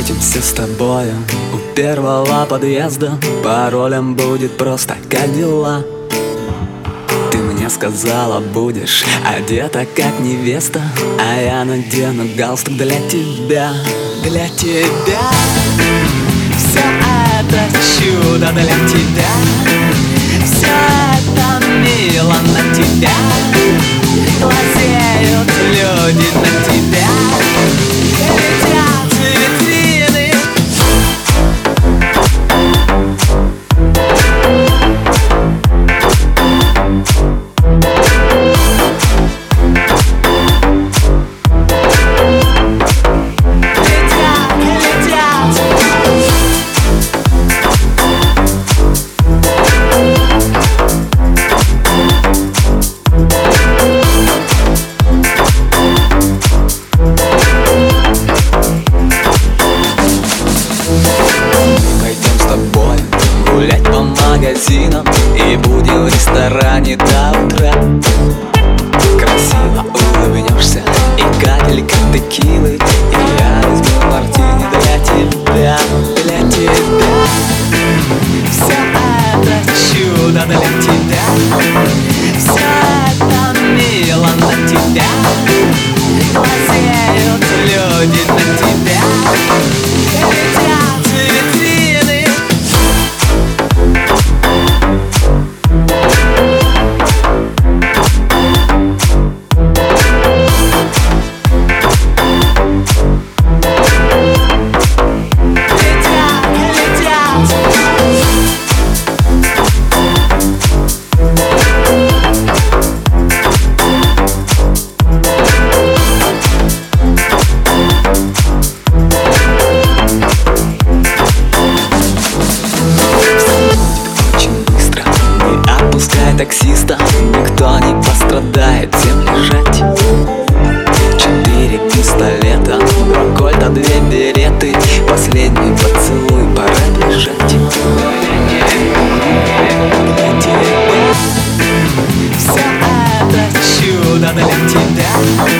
Встретимся с тобою у первого подъезда Паролем будет просто «Как дела?». Ты мне сказала, будешь одета как невеста А я надену галстук для тебя, для тебя Все это чудо для тебя Все это мило на тебя Глазеют люди на тебя магазинам И будем в ресторане до утра. Красиво улыбнешься таксиста. Никто не пострадает, всем лежать. Четыре пистолета, два кольта, две береты. Последний поцелуй, пора бежать. Все это чудо для тебя.